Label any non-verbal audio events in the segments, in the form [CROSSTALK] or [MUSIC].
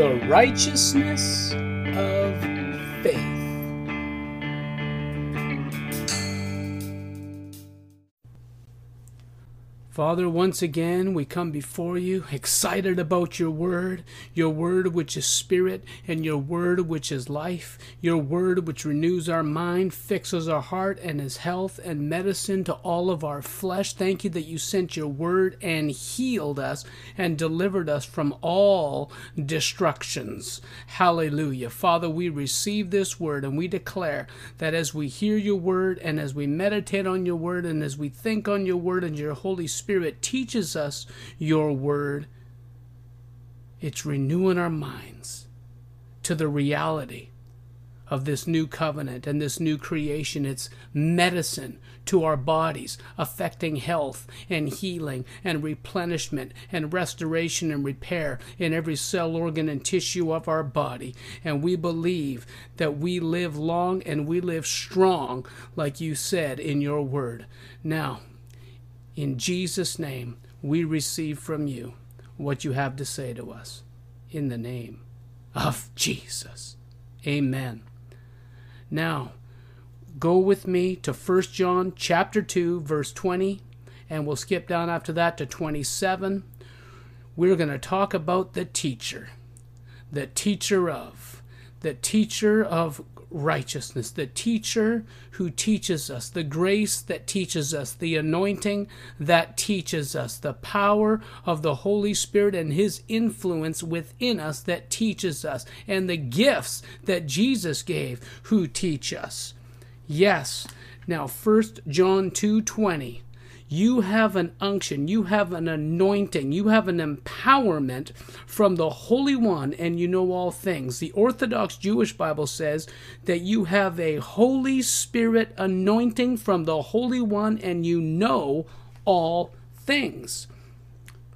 the righteousness of Father, once again we come before you excited about your word, your word which is spirit, and your word which is life, your word which renews our mind, fixes our heart, and is health and medicine to all of our flesh. Thank you that you sent your word and healed us and delivered us from all destructions. Hallelujah. Father, we receive this word and we declare that as we hear your word and as we meditate on your word and as we think on your word and your Holy Spirit, Spirit teaches us your word, it's renewing our minds to the reality of this new covenant and this new creation. It's medicine to our bodies, affecting health and healing and replenishment and restoration and repair in every cell, organ, and tissue of our body. And we believe that we live long and we live strong, like you said in your word. Now, in Jesus' name, we receive from you what you have to say to us. In the name of Jesus. Amen. Now, go with me to 1 John chapter 2 verse 20 and we'll skip down after that to 27. We're going to talk about the teacher. The teacher of the teacher of righteousness, the teacher who teaches us, the grace that teaches us, the anointing that teaches us, the power of the Holy Spirit and his influence within us that teaches us, and the gifts that Jesus gave who teach us. Yes. Now 1 John 2:20 you have an unction, you have an anointing, you have an empowerment from the Holy One, and you know all things. The Orthodox Jewish Bible says that you have a Holy Spirit anointing from the Holy One, and you know all things.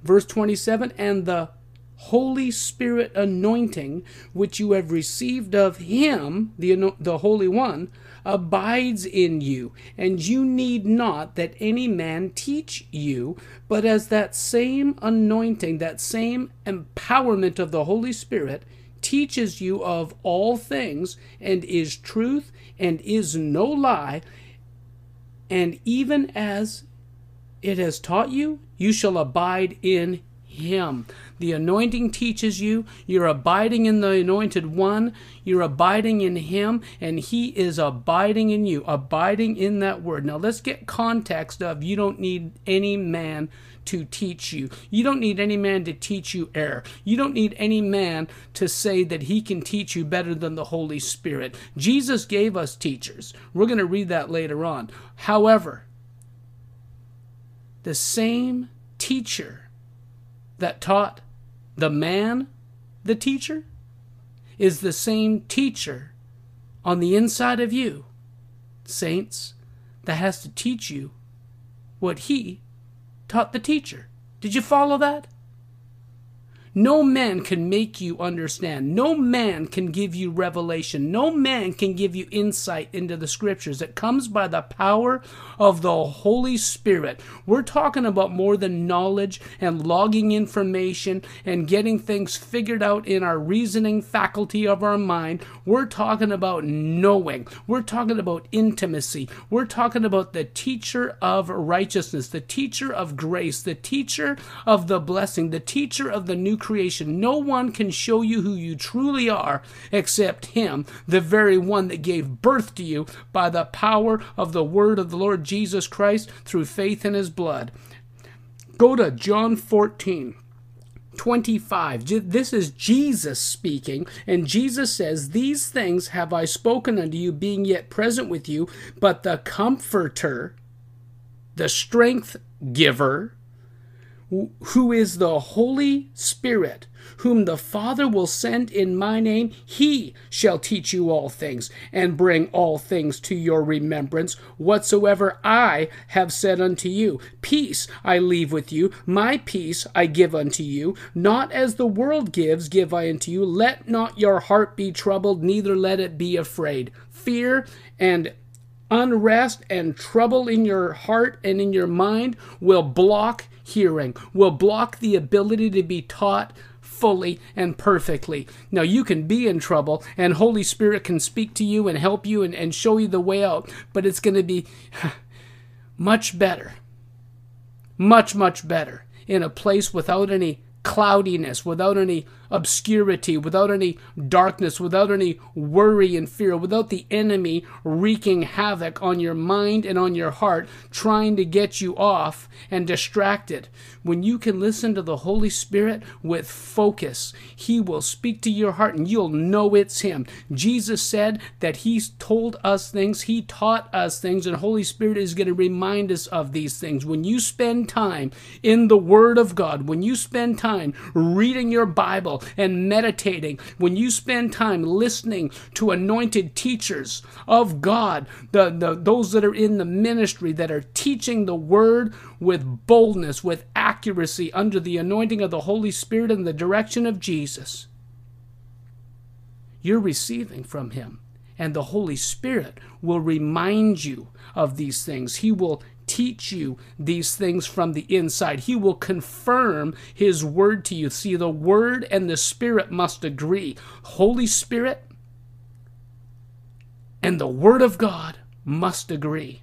Verse 27 And the Holy Spirit anointing, which you have received of Him, the, the Holy One, abides in you, and you need not that any man teach you, but as that same anointing, that same empowerment of the Holy Spirit teaches you of all things, and is truth, and is no lie, and even as it has taught you, you shall abide in him. The anointing teaches you. You're abiding in the anointed one. You're abiding in him, and he is abiding in you, abiding in that word. Now let's get context of you don't need any man to teach you. You don't need any man to teach you error. You don't need any man to say that he can teach you better than the Holy Spirit. Jesus gave us teachers. We're going to read that later on. However, the same teacher that taught the man, the teacher, is the same teacher on the inside of you, saints, that has to teach you what he taught the teacher. Did you follow that? No man can make you understand. No man can give you revelation. No man can give you insight into the scriptures. It comes by the power of the Holy Spirit. We're talking about more than knowledge and logging information and getting things figured out in our reasoning faculty of our mind. We're talking about knowing. We're talking about intimacy. We're talking about the teacher of righteousness, the teacher of grace, the teacher of the blessing, the teacher of the new creation. No one can show you who you truly are except Him, the very one that gave birth to you by the power of the word of the Lord Jesus Christ through faith in His blood. Go to John 14. 25. This is Jesus speaking, and Jesus says, These things have I spoken unto you, being yet present with you, but the Comforter, the strength giver, who is the Holy Spirit, whom the Father will send in my name, he shall teach you all things, and bring all things to your remembrance, whatsoever I have said unto you. Peace I leave with you, my peace I give unto you. Not as the world gives, give I unto you. Let not your heart be troubled, neither let it be afraid. Fear and unrest and trouble in your heart and in your mind will block hearing, will block the ability to be taught fully and perfectly. Now you can be in trouble and Holy Spirit can speak to you and help you and, and show you the way out, but it's going to be [SIGHS] much better. Much, much better in a place without any cloudiness, without any obscurity, without any darkness, without any worry and fear, without the enemy wreaking havoc on your mind and on your heart, trying to get you off and distracted. When you can listen to the Holy Spirit with focus, He will speak to your heart and you'll know it's Him. Jesus said that He's told us things, He taught us things, and Holy Spirit is going to remind us of these things. When you spend time in the Word of God, when you spend time reading your Bible, and meditating, when you spend time listening to anointed teachers of God, the, the, those that are in the ministry that are teaching the word with boldness, with accuracy, under the anointing of the Holy Spirit and the direction of Jesus, you're receiving from Him. And the Holy Spirit will remind you of these things. He will teach you these things from the inside. He will confirm His word to you. See, the word and the spirit must agree. Holy Spirit and the word of God must agree.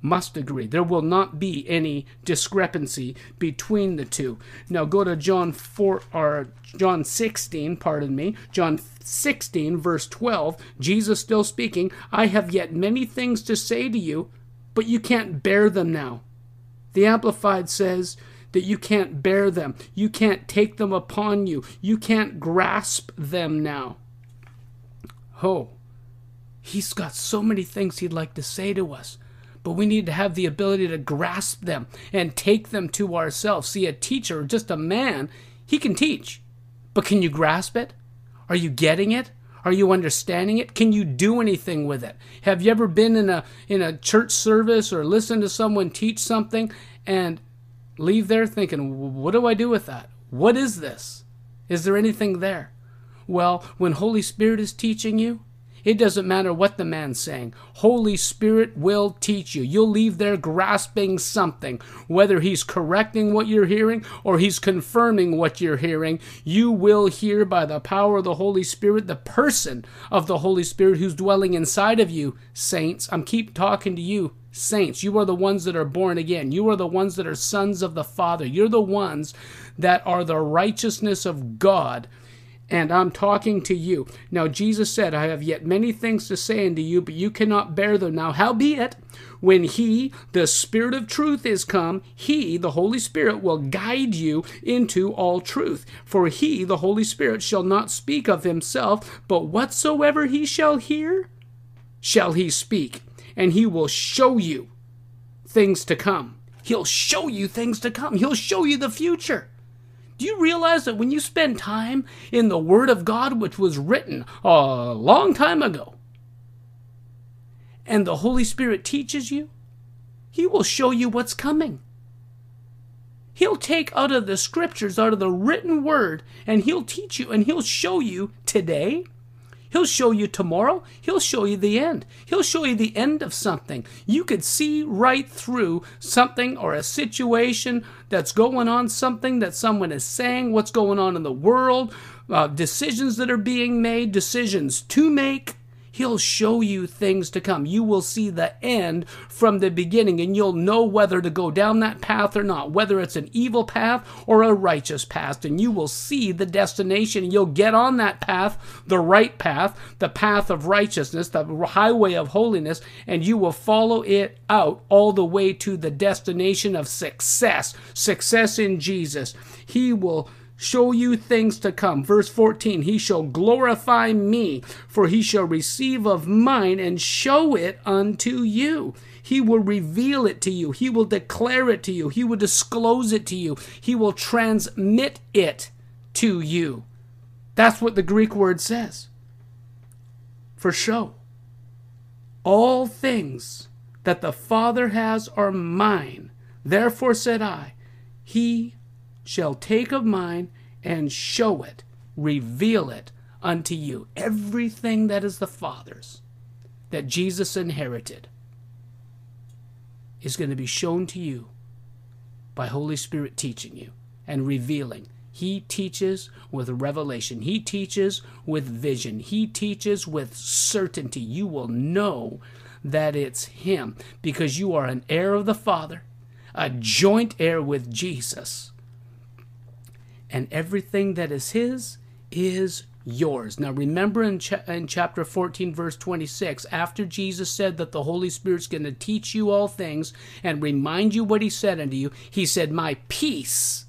Must agree. There will not be any discrepancy between the two. Now go to John 4 or John 16, pardon me. John 16 verse 12. Jesus still speaking, I have yet many things to say to you, but you can't bear them now. The Amplified says that you can't bear them, you can't take them upon you, you can't grasp them now. Oh, he's got so many things he'd like to say to us, but we need to have the ability to grasp them and take them to ourselves. See, a teacher, just a man, he can teach, but can you grasp it? Are you getting it? Are you understanding it? Can you do anything with it? Have you ever been in a in a church service or listened to someone teach something and leave there thinking, "What do I do with that? What is this? Is there anything there?" Well, when Holy Spirit is teaching you, it doesn't matter what the man's saying. Holy Spirit will teach you. You'll leave there grasping something. Whether he's correcting what you're hearing or he's confirming what you're hearing, you will hear by the power of the Holy Spirit, the person of the Holy Spirit who's dwelling inside of you, saints. I'm keep talking to you, saints. You are the ones that are born again. You are the ones that are sons of the Father. You're the ones that are the righteousness of God and I'm talking to you. Now, Jesus said, I have yet many things to say unto you, but you cannot bear them now. Howbeit, when He, the Spirit of truth, is come, He, the Holy Spirit, will guide you into all truth. For He, the Holy Spirit, shall not speak of Himself, but whatsoever He shall hear, shall He speak, and He will show you things to come. He'll show you things to come. He'll show you the future. Do you realize that when you spend time in the Word of God, which was written a long time ago, and the Holy Spirit teaches you, He will show you what's coming. He'll take out of the scriptures, out of the written word, and he'll teach you and he'll show you today He'll show you tomorrow. He'll show you the end. He'll show you the end of something. You could see right through something or a situation that's going on, something that someone is saying, what's going on in the world, uh, decisions that are being made, decisions to make. He'll show you things to come. You will see the end from the beginning, and you'll know whether to go down that path or not, whether it's an evil path or a righteous path. And you will see the destination. You'll get on that path, the right path, the path of righteousness, the highway of holiness, and you will follow it out all the way to the destination of success. Success in Jesus. He will show you things to come. Verse 14, he shall glorify me, for he shall receive of mine and show it unto you. He will reveal it to you. He will declare it to you. He will disclose it to you. He will transmit it to you. That's what the Greek word says. For show. All things that the Father has are mine. Therefore said I, He shall take of mine and show it, reveal it unto you. Everything that is the Father's. that Jesus inherited is going to be shown to you by Holy Spirit teaching you and revealing. He teaches with revelation. He teaches with vision. He teaches with certainty. You will know that it's Him because you are an heir of the Father, a joint heir with Jesus. And everything that is His is yours. Now remember in, cha- in chapter 14, verse 26, after Jesus said that the Holy Spirit's going to teach you all things and remind you what He said unto you, He said, My peace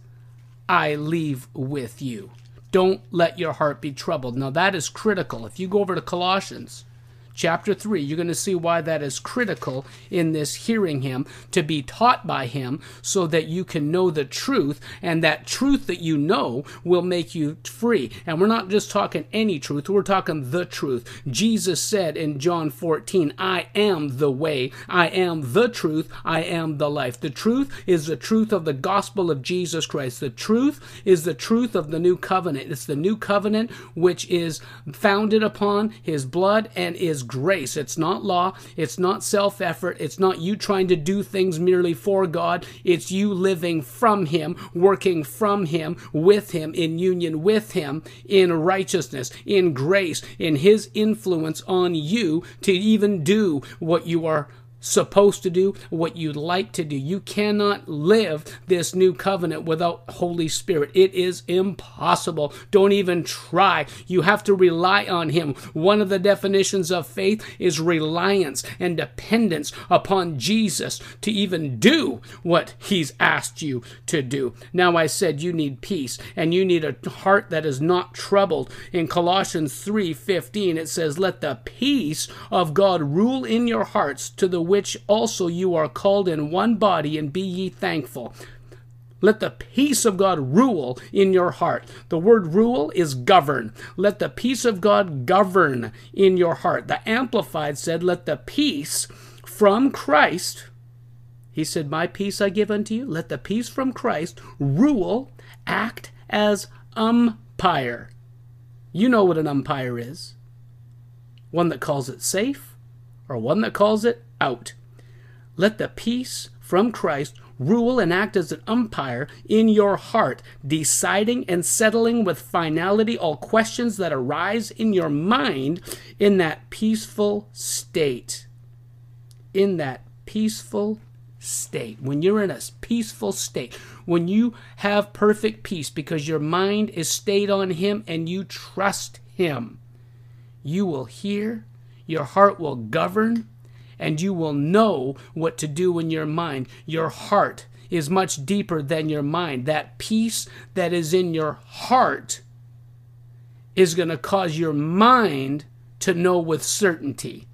I leave with you. Don't let your heart be troubled. Now that is critical. If you go over to Colossians, chapter 3, you're going to see why that is critical in this hearing Him, to be taught by Him, so that you can know the truth, and that truth that you know will make you free. And we're not just talking any truth, we're talking the truth. Jesus said in John 14, I am the way, I am the truth, I am the life. The truth is the truth of the gospel of Jesus Christ. The truth is the truth of the new covenant. It's the new covenant which is founded upon His blood and is grace. It's not law. It's not self effort. It's not you trying to do things merely for God. It's you living from Him, working from Him, with Him, in union with Him, in righteousness, in grace, in His influence on you to even do what you are supposed to do, what you'd like to do. You cannot live this new covenant without Holy Spirit. It is impossible. Don't even try. You have to rely on Him. One of the definitions of faith is reliance and dependence upon Jesus to even do what He's asked you to do. Now, I said you need peace and you need a heart that is not troubled. In Colossians 3:15 it says, "Let the peace of God rule in your hearts to the which also you are called in one body, and be ye thankful. Let the peace of God rule in your heart. The word rule is govern. Let the peace of God govern in your heart. The Amplified said, Let the peace from Christ, he said, My peace I give unto you. Let the peace from Christ rule, act as umpire. You know what an umpire is one that calls it safe or one that calls it out. Let the peace from Christ rule and act as an umpire in your heart, deciding and settling with finality all questions that arise in your mind in that peaceful state. In that peaceful state. When you're in a peaceful state, when you have perfect peace because your mind is stayed on Him and you trust Him, you will hear, your heart will govern, and you will know what to do in your mind. Your heart is much deeper than your mind. That peace that is in your heart is going to cause your mind to know with certainty,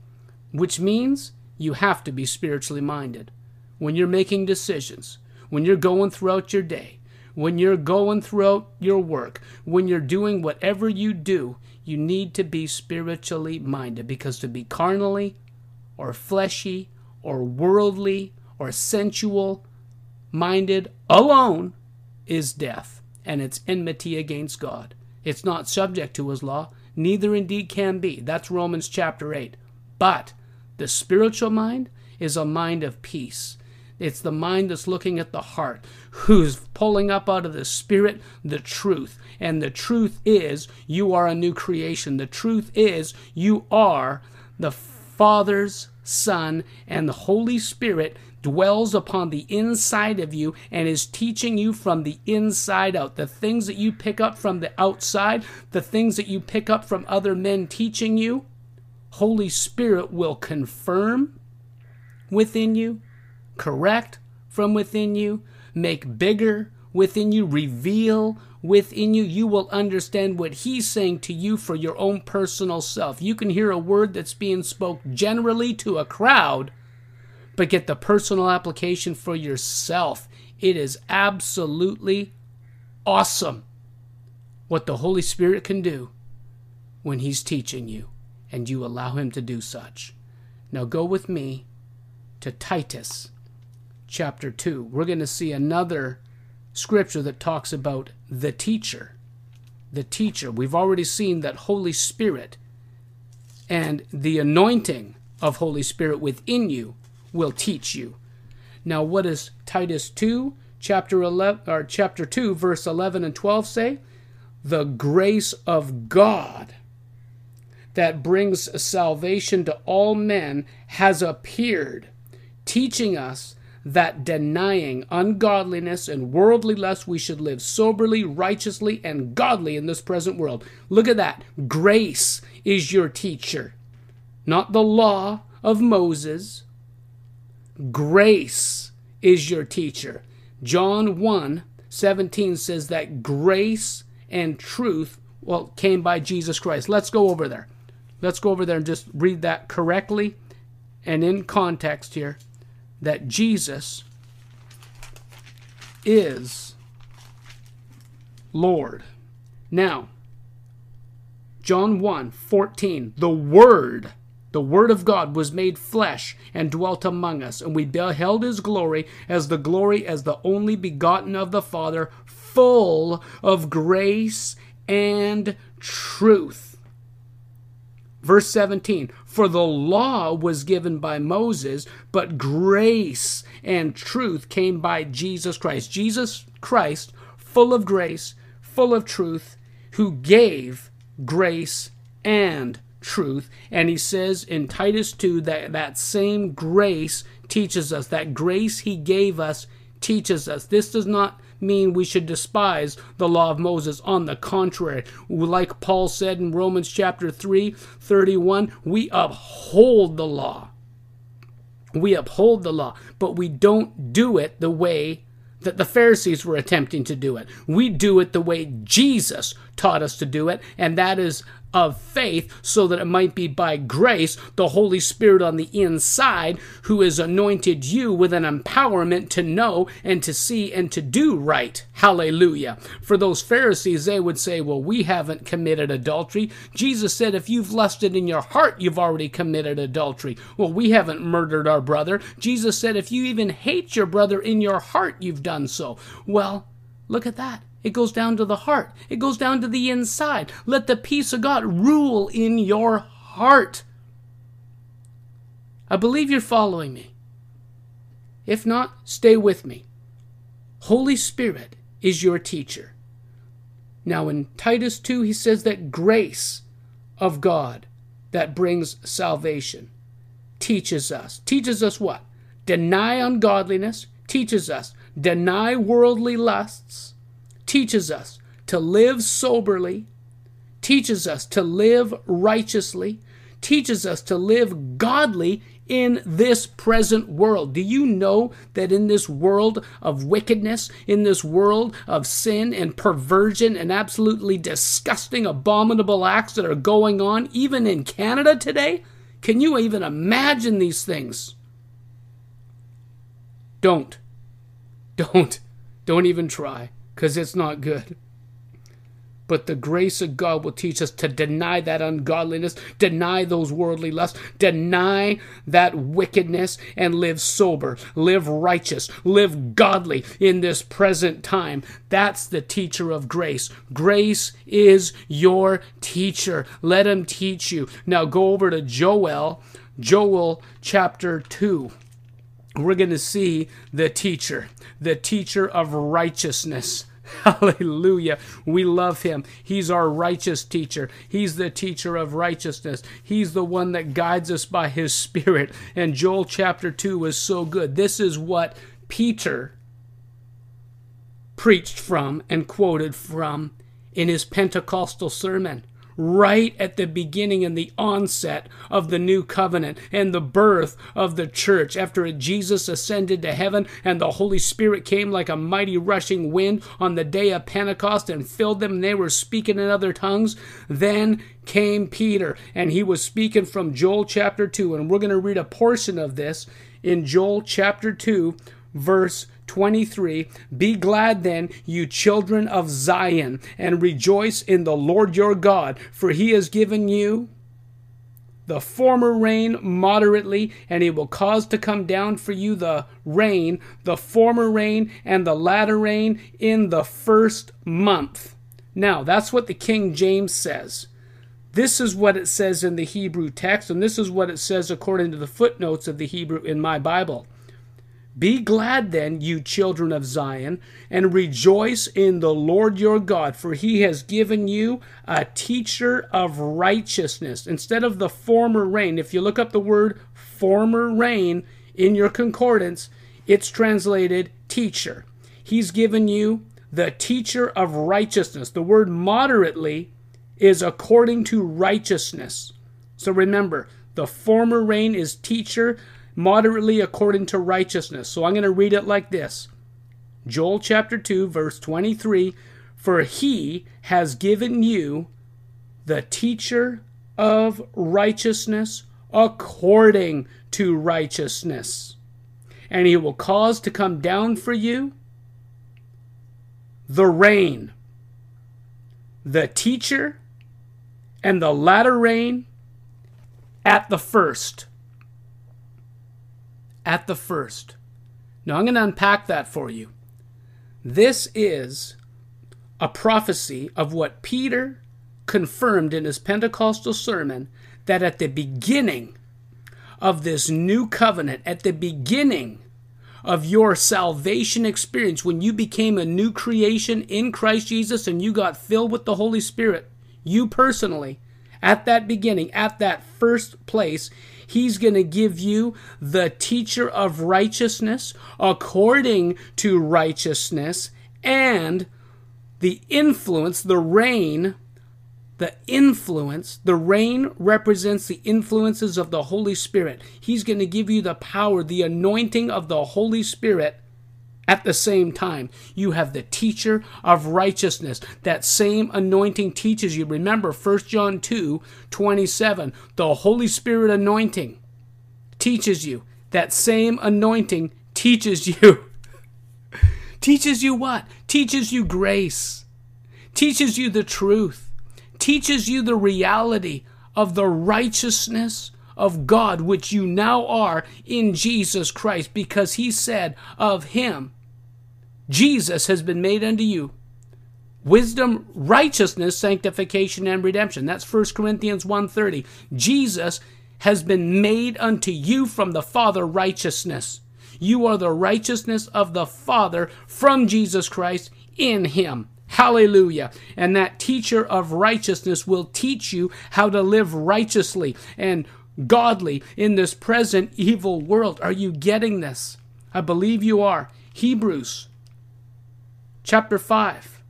which means you have to be spiritually minded. When you're making decisions, when you're going throughout your day, when you're going throughout your work, when you're doing whatever you do, you need to be spiritually minded because to be carnally or fleshy or worldly or sensual minded alone is death, and it's enmity against God. It's not subject to his law, neither indeed can be. That's Romans chapter 8. But the spiritual mind is a mind of peace. It's the mind that's looking at the heart, who's pulling up out of the spirit the truth. And the truth is, you are a new creation. The truth is, you are the Father's Son, and the Holy Spirit dwells upon the inside of you and is teaching you from the inside out. The things that you pick up from the outside, the things that you pick up from other men teaching you, Holy Spirit will confirm within you, correct from within you, make bigger within you, reveal within you, you will understand what he's saying to you for your own personal self. You can hear a word that's being spoke generally to a crowd, but get the personal application for yourself. It is absolutely awesome what the Holy Spirit can do when he's teaching you and you allow him to do such. Now go with me to Titus chapter 2. We're going to see another scripture that talks about the teacher. The teacher. We've already seen that Holy Spirit and the anointing of Holy Spirit within you will teach you. Now, what does Titus 2, chapter 11, or chapter 2, verse 11 and 12 say? The grace of God that brings salvation to all men has appeared, teaching us that denying ungodliness and worldly lust, we should live soberly, righteously, and godly in this present world. Look at that. Grace is your teacher, not the law of Moses. Grace is your teacher. John 1 17 says that grace and truth well came by Jesus Christ. Let's go over there. Let's go over there and just read that correctly and in context here that Jesus is Lord. Now, John 1 14, the Word, the Word of God was made flesh and dwelt among us, and we beheld his glory as the glory as the only begotten of the Father, full of grace and truth. Verse 17 For the law was given by Moses, but grace and truth came by Jesus Christ. Jesus Christ, full of grace, full of truth, who gave grace and truth. And he says in Titus 2 that that same grace teaches us, that grace he gave us teaches us. This does not mean we should despise the law of Moses. On the contrary, like Paul said in Romans chapter 3, 31, we uphold the law. We uphold the law, but we don't do it the way that the Pharisees were attempting to do it. We do it the way Jesus taught us to do it, and that is of faith, so that it might be by grace, the Holy Spirit on the inside, who has anointed you with an empowerment to know and to see and to do right. Hallelujah. For those Pharisees, they would say, Well, we haven't committed adultery. Jesus said, If you've lusted in your heart, you've already committed adultery. Well, we haven't murdered our brother. Jesus said, If you even hate your brother in your heart, you've done so. Well, look at that. It goes down to the heart. It goes down to the inside. Let the peace of God rule in your heart. I believe you're following me. If not, stay with me. Holy Spirit is your teacher. Now, in Titus 2, he says that grace of God that brings salvation teaches us. Teaches us what? Deny ungodliness, teaches us. Deny worldly lusts, teaches us to live soberly, teaches us to live righteously, teaches us to live godly in this present world. Do you know that in this world of wickedness, in this world of sin and perversion and absolutely disgusting, abominable acts that are going on, even in Canada today? Can you even imagine these things? Don't. Don't. Don't even try because it's not good. But the grace of God will teach us to deny that ungodliness, deny those worldly lusts, deny that wickedness, and live sober, live righteous, live godly in this present time. That's the teacher of grace. Grace is your teacher. Let him teach you. Now go over to Joel, Joel chapter 2 we're going to see the teacher, the teacher of righteousness. [LAUGHS] Hallelujah. We love him. He's our righteous teacher. He's the teacher of righteousness. He's the one that guides us by his spirit. And Joel chapter 2 is so good. This is what Peter preached from and quoted from in his Pentecostal sermon right at the beginning and the onset of the new covenant and the birth of the church after Jesus ascended to heaven and the Holy Spirit came like a mighty rushing wind on the day of Pentecost and filled them and they were speaking in other tongues. Then came Peter and he was speaking from Joel chapter 2 and we're going to read a portion of this in Joel chapter 2 verse 23 Be glad then, you children of Zion, and rejoice in the Lord your God, for he has given you the former rain moderately, and he will cause to come down for you the rain, the former rain, and the latter rain in the first month. Now, that's what the King James says. This is what it says in the Hebrew text, and this is what it says according to the footnotes of the Hebrew in my Bible. Be glad then, you children of Zion, and rejoice in the Lord your God, for he has given you a teacher of righteousness. Instead of the former rain, if you look up the word former rain in your concordance, it's translated teacher. He's given you the teacher of righteousness. The word moderately is according to righteousness. So remember, the former rain is teacher, moderately according to righteousness. So I'm going to read it like this Joel chapter 2, verse 23 For he has given you the teacher of righteousness according to righteousness. And he will cause to come down for you the rain, the teacher and the latter rain at the first. At the first. Now I'm going to unpack that for you. This is a prophecy of what Peter confirmed in his Pentecostal sermon that at the beginning of this new covenant, at the beginning of your salvation experience, when you became a new creation in Christ Jesus and you got filled with the Holy Spirit, you personally, at that beginning, at that first place, He's going to give you the teacher of righteousness according to righteousness and the influence, the rain, the influence, the rain represents the influences of the Holy Spirit. He's going to give you the power, the anointing of the Holy Spirit at the same time, you have the teacher of righteousness. That same anointing teaches you. Remember 1 John 2 27. The Holy Spirit anointing teaches you. That same anointing teaches you. [LAUGHS] teaches you what? Teaches you grace. Teaches you the truth. Teaches you the reality of the righteousness of God, which you now are in Jesus Christ, because he said of him, Jesus has been made unto you wisdom, righteousness, sanctification and redemption. That's 1 Corinthians 1:30. Jesus has been made unto you from the Father righteousness. You are the righteousness of the Father from Jesus Christ in him. Hallelujah. And that teacher of righteousness will teach you how to live righteously and godly in this present evil world. Are you getting this? I believe you are. Hebrews chapter 5.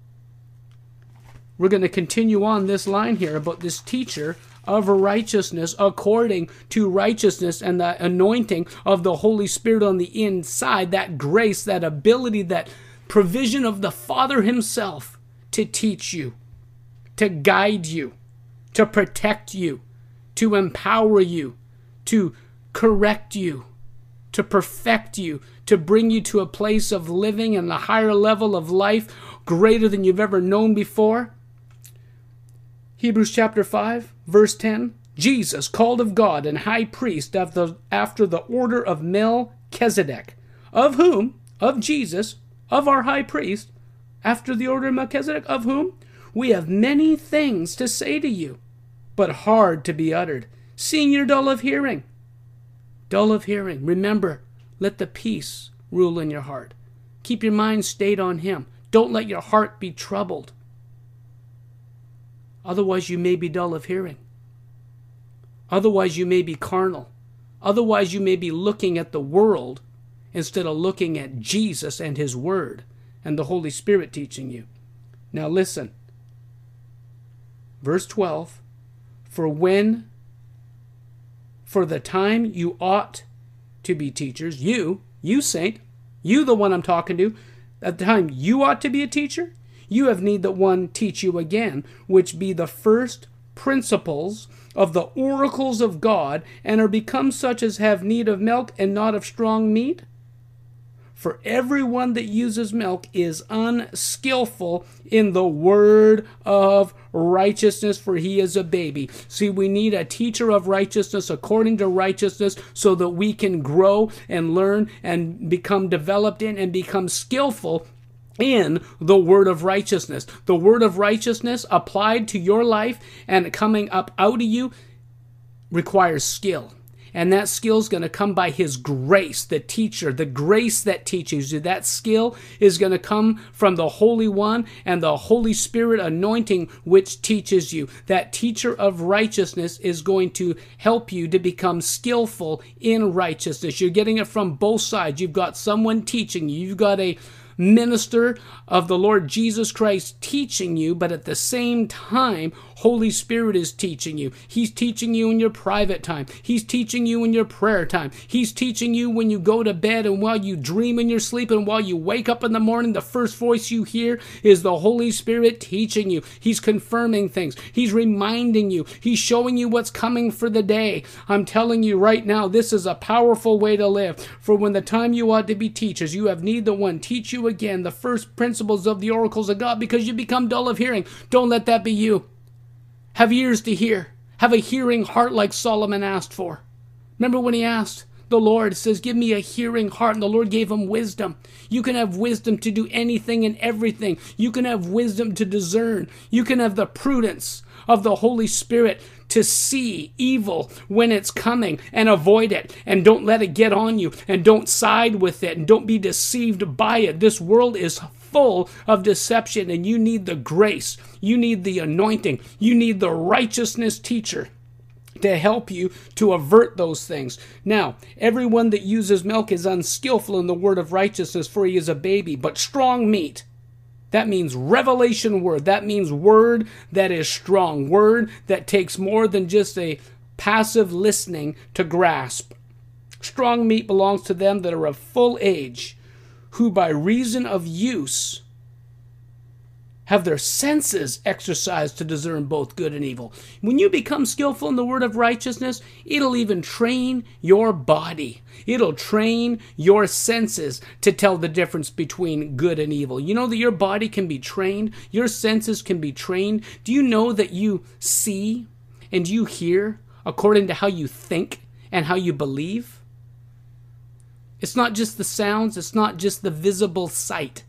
We're going to continue on this line here about this teacher of righteousness according to righteousness and the anointing of the Holy Spirit on the inside, that grace, that ability, that provision of the Father Himself to teach you, to guide you, to protect you, to empower you, to correct you, to perfect you, to bring you to a place of living and a higher level of life greater than you've ever known before? Hebrews chapter 5, verse 10 Jesus, called of God and high priest after, after the order of Melchizedek, of whom, of Jesus, of our high priest, after the order of Melchizedek, of whom we have many things to say to you, but hard to be uttered, seeing you're dull of hearing. Dull of hearing. Remember, let the peace rule in your heart. Keep your mind stayed on Him. Don't let your heart be troubled. Otherwise, you may be dull of hearing. Otherwise, you may be carnal. Otherwise, you may be looking at the world instead of looking at Jesus and His Word and the Holy Spirit teaching you. Now, listen. Verse 12 For when, for the time you ought to be teachers. You, you saint, you the one I'm talking to, at the time you ought to be a teacher, you have need that one teach you again, which be the first principles of the oracles of God, and are become such as have need of milk and not of strong meat? For everyone that uses milk is unskillful in the word of righteousness, for he is a baby. See, we need a teacher of righteousness according to righteousness so that we can grow and learn and become developed in and become skillful in the word of righteousness. The word of righteousness applied to your life and coming up out of you requires skill. And that skill is going to come by His grace, the teacher, the grace that teaches you. That skill is going to come from the Holy One and the Holy Spirit anointing, which teaches you. That teacher of righteousness is going to help you to become skillful in righteousness. You're getting it from both sides. You've got someone teaching you, you've got a minister of the Lord Jesus Christ teaching you, but at the same time, Holy Spirit is teaching you. He's teaching you in your private time. He's teaching you in your prayer time. He's teaching you when you go to bed and while you dream in your sleep and while you wake up in the morning, the first voice you hear is the Holy Spirit teaching you. He's confirming things. He's reminding you. He's showing you what's coming for the day. I'm telling you right now, this is a powerful way to live. For when the time you ought to be teachers, you have need the one teach you again the first principles of the oracles of God because you become dull of hearing. Don't let that be you. Have ears to hear. Have a hearing heart like Solomon asked for. Remember when he asked? The Lord says, Give me a hearing heart. And the Lord gave him wisdom. You can have wisdom to do anything and everything. You can have wisdom to discern. You can have the prudence of the Holy Spirit to see evil when it's coming and avoid it and don't let it get on you and don't side with it and don't be deceived by it. This world is full of deception, and you need the grace, you need the anointing, you need the righteousness teacher to help you to avert those things. Now, everyone that uses milk is unskillful in the word of righteousness, for he is a baby, but strong meat. That means revelation word. That means word that is strong, word that takes more than just a passive listening to grasp. Strong meat belongs to them that are of full age, who by reason of use have their senses exercised to discern both good and evil. When you become skillful in the word of righteousness, it'll even train your body. It'll train your senses to tell the difference between good and evil. You know that your body can be trained, your senses can be trained. Do you know that you see and you hear according to how you think and how you believe? It's not just the sounds, it's not just the visible sight,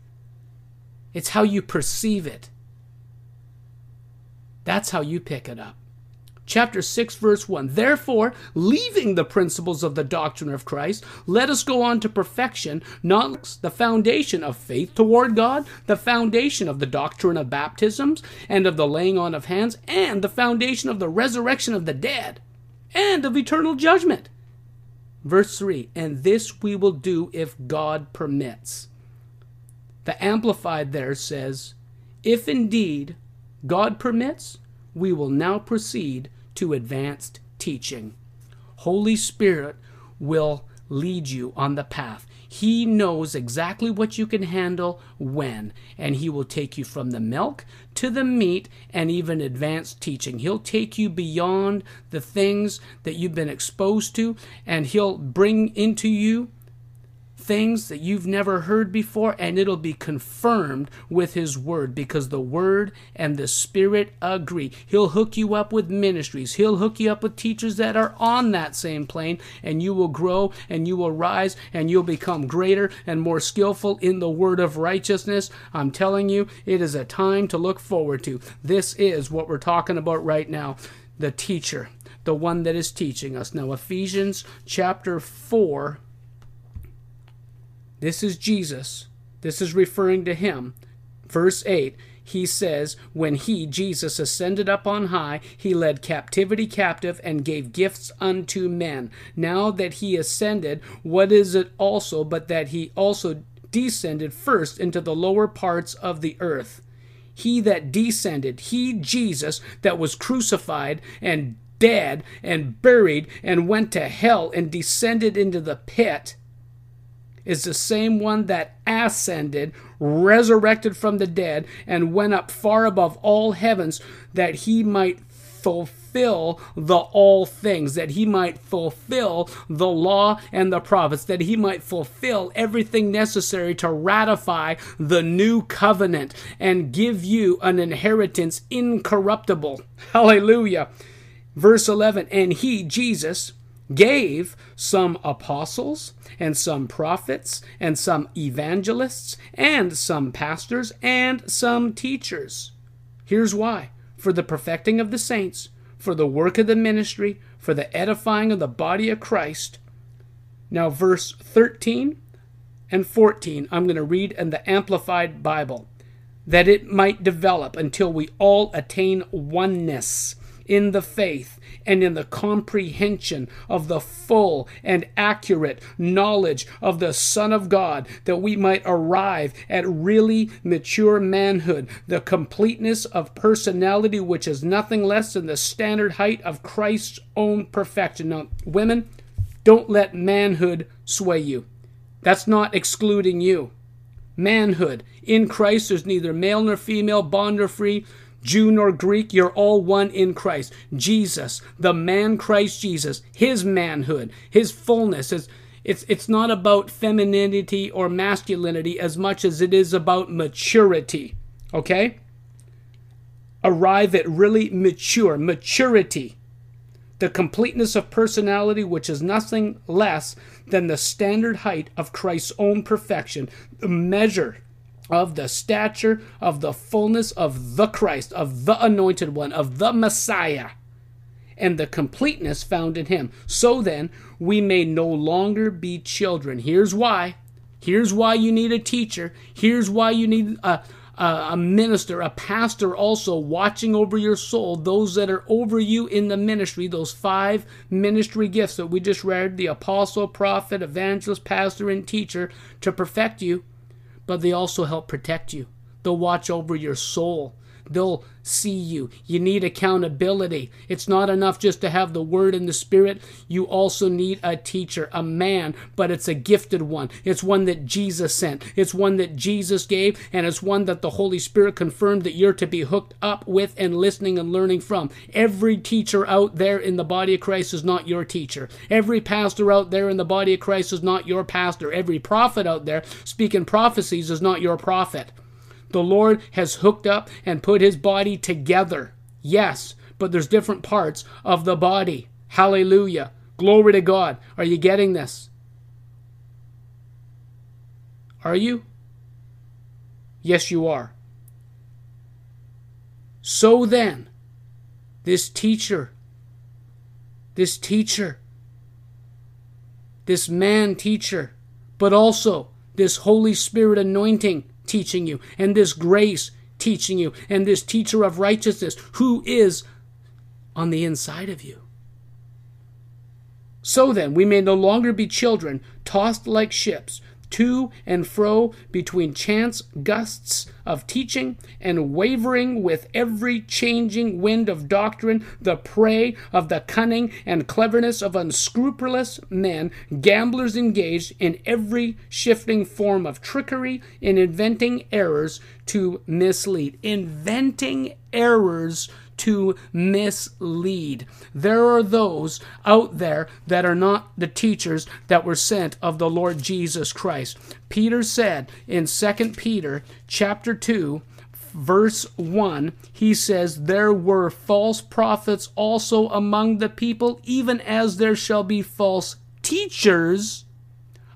it's how you perceive it. That's how you pick it up. Chapter 6, verse 1. Therefore, leaving the principles of the doctrine of Christ, let us go on to perfection, not the foundation of faith toward God, the foundation of the doctrine of baptisms, and of the laying on of hands, and the foundation of the resurrection of the dead, and of eternal judgment. Verse 3 And this we will do if God permits. The Amplified there says, If indeed God permits, we will now proceed to advanced teaching. Holy Spirit will lead you on the path. He knows exactly what you can handle when, and He will take you from the milk to the meat and even advanced teaching. He'll take you beyond the things that you've been exposed to, and He'll bring into you things that you've never heard before, and it'll be confirmed with His Word because the Word and the Spirit agree. He'll hook you up with ministries, He'll hook you up with teachers that are on that same plane, and you will grow and you will rise and you'll become greater and more skillful in the Word of righteousness. I'm telling you, it is a time to look forward to. This is what we're talking about right now the teacher, the one that is teaching us. Now, Ephesians chapter 4 this is Jesus. This is referring to him. Verse 8 he says, When he, Jesus, ascended up on high, he led captivity captive and gave gifts unto men. Now that he ascended, what is it also but that he also descended first into the lower parts of the earth? He that descended, he, Jesus, that was crucified and dead and buried and went to hell and descended into the pit is the same one that ascended, resurrected from the dead, and went up far above all heavens that he might fulfill the all things, that he might fulfill the law and the prophets, that he might fulfill everything necessary to ratify the new covenant and give you an inheritance incorruptible. Hallelujah. Verse 11 And he, Jesus, gave some apostles, and some prophets, and some evangelists, and some pastors, and some teachers. Here's why for the perfecting of the saints, for the work of the ministry, for the edifying of the body of Christ. Now, verse 13 and 14, I'm going to read in the Amplified Bible that it might develop until we all attain oneness in the faith and in the comprehension of the full and accurate knowledge of the Son of God, that we might arrive at really mature manhood, the completeness of personality, which is nothing less than the standard height of Christ's own perfection. Now, women, don't let manhood sway you. That's not excluding you. Manhood. In Christ, there's neither male nor female, bond nor free, Jew nor Greek, you're all one in Christ. Jesus, the man Christ Jesus, his manhood, his fullness is it's it's not about femininity or masculinity as much as it is about maturity. Okay? Arrive at really mature maturity. The completeness of personality which is nothing less than the standard height of Christ's own perfection, the measure of the stature of the fullness of the Christ, of the anointed one, of the Messiah, and the completeness found in him. So then, we may no longer be children. Here's why. Here's why you need a teacher. Here's why you need a, a, a minister, a pastor also watching over your soul, those that are over you in the ministry, those five ministry gifts that we just read the apostle, prophet, evangelist, pastor, and teacher to perfect you but they also help protect you. They'll watch over your soul. They'll see you. You need accountability. It's not enough just to have the word and the spirit. You also need a teacher, a man, but it's a gifted one. It's one that Jesus sent. It's one that Jesus gave, and it's one that the Holy Spirit confirmed that you're to be hooked up with and listening and learning from. Every teacher out there in the body of Christ is not your teacher. Every pastor out there in the body of Christ is not your pastor. Every prophet out there speaking prophecies is not your prophet. The Lord has hooked up and put his body together. Yes, but there's different parts of the body. Hallelujah. Glory to God. Are you getting this? Are you? Yes, you are. So then, this teacher, this teacher, this man teacher, but also this Holy Spirit anointing teaching you, and this grace teaching you, and this teacher of righteousness who is on the inside of you. So then, we may no longer be children, tossed like ships to and fro between chance gusts of teaching and wavering with every changing wind of doctrine, the prey of the cunning and cleverness of unscrupulous men, gamblers engaged in every shifting form of trickery in inventing errors to mislead. Inventing errors to mislead. There are those out there that are not the teachers that were sent of the Lord Jesus Christ. Peter said in 2 Peter chapter 2 verse 1, he says, There were false prophets also among the people, even as there shall be false teachers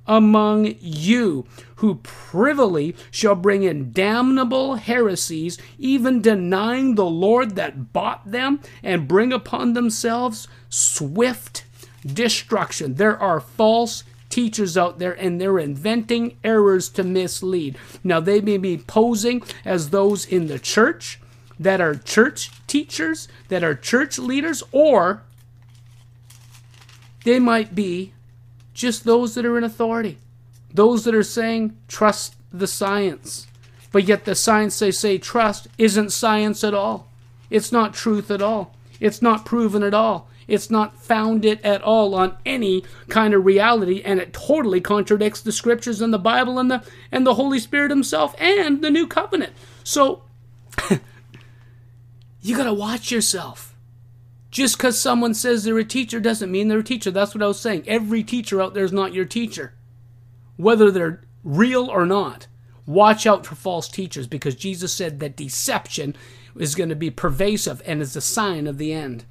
among you, who privily shall bring in damnable heresies, even denying the Lord that bought them, and bring upon themselves swift destruction. There are false teachers out there and they're inventing errors to mislead. Now, they may be posing as those in the church that are church teachers, that are church leaders, or they might be just those that are in authority, those that are saying, trust the science. But yet, the science they say trust isn't science at all. It's not truth at all. It's not proven at all. It's not founded at all on any kind of reality, and it totally contradicts the scriptures and the Bible and the and the Holy Spirit Himself and the New Covenant. So [LAUGHS] you gotta watch yourself. Just because someone says they're a teacher doesn't mean they're a teacher. That's what I was saying. Every teacher out there is not your teacher, whether they're real or not. Watch out for false teachers because Jesus said that deception is going to be pervasive and is a sign of the end.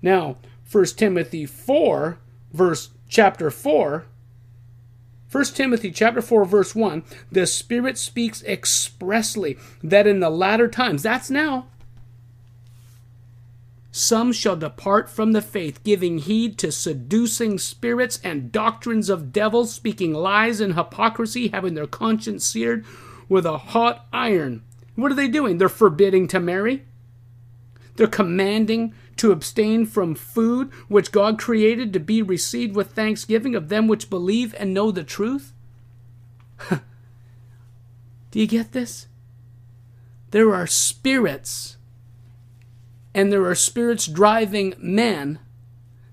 Now, 1 Timothy 4, verse chapter 4, 1 Timothy chapter 4 verse 1, the Spirit speaks expressly that in the latter times, that's now, some shall depart from the faith, giving heed to seducing spirits and doctrines of devils, speaking lies and hypocrisy, having their conscience seared with a hot iron. What are they doing? They're forbidding to marry. They're commanding to abstain from food which God created to be received with thanksgiving of them which believe and know the truth? [LAUGHS] Do you get this? There are spirits, and there are spirits driving men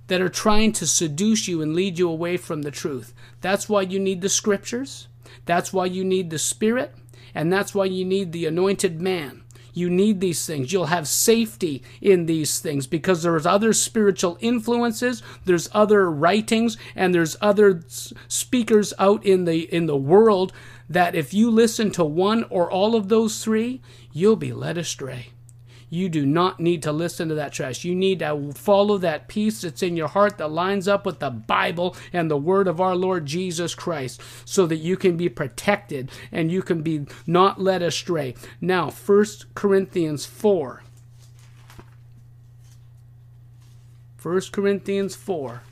that are trying to seduce you and lead you away from the truth. That's why you need the scriptures. That's why you need the Spirit. And that's why you need the anointed man. You need these things. You'll have safety in these things because there's other spiritual influences, there's other writings, and there's other speakers out in the in the world that if you listen to one or all of those three, you'll be led astray. You do not need to listen to that trash. You need to follow that peace that's in your heart that lines up with the Bible and the word of our Lord Jesus Christ so that you can be protected and you can be not led astray. Now, 1 Corinthians 4. 1 Corinthians 4,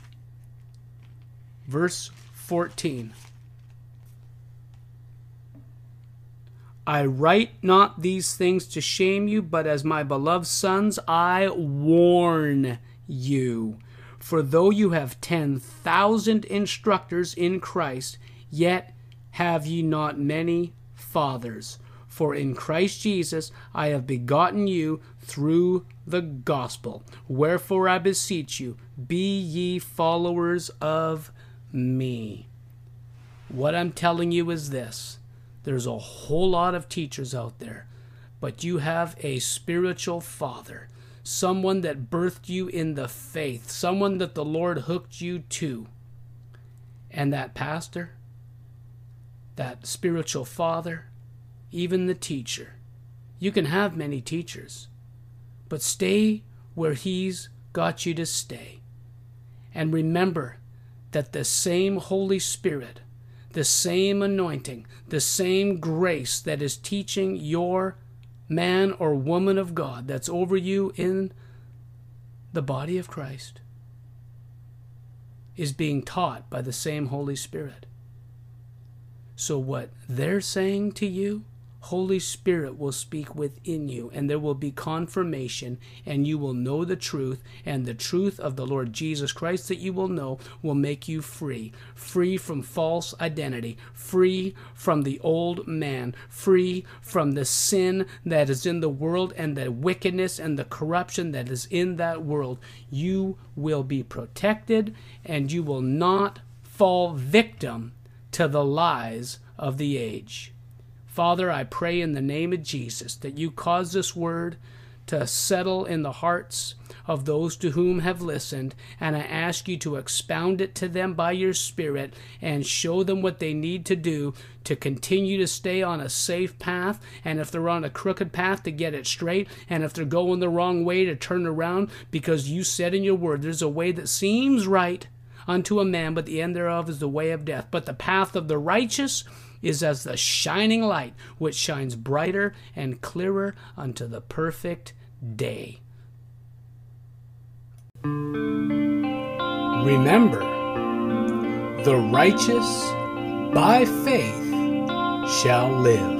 verse 14. I write not these things to shame you, but as my beloved sons, I warn you. For though you have ten thousand instructors in Christ, yet have ye not many fathers. For in Christ Jesus I have begotten you through the gospel. Wherefore I beseech you, be ye followers of me. What I'm telling you is this there's a whole lot of teachers out there, but you have a spiritual father, someone that birthed you in the faith, someone that the Lord hooked you to. And that pastor, that spiritual father, even the teacher. You can have many teachers, but stay where he's got you to stay. And remember that the same Holy Spirit the same anointing, the same grace that is teaching your man or woman of God that's over you in the body of Christ is being taught by the same Holy Spirit. So, what they're saying to you Holy Spirit will speak within you, and there will be confirmation, and you will know the truth, and the truth of the Lord Jesus Christ that you will know will make you free. Free from false identity, free from the old man, free from the sin that is in the world, and the wickedness and the corruption that is in that world. You will be protected, and you will not fall victim to the lies of the age. Father, I pray in the name of Jesus that you cause this word to settle in the hearts of those to whom have listened, and I ask you to expound it to them by your Spirit and show them what they need to do to continue to stay on a safe path, and if they're on a crooked path, to get it straight, and if they're going the wrong way, to turn around, because you said in your word, there's a way that seems right unto a man, but the end thereof is the way of death. But the path of the righteous is as the shining light which shines brighter and clearer unto the perfect day. Remember, the righteous by faith shall live.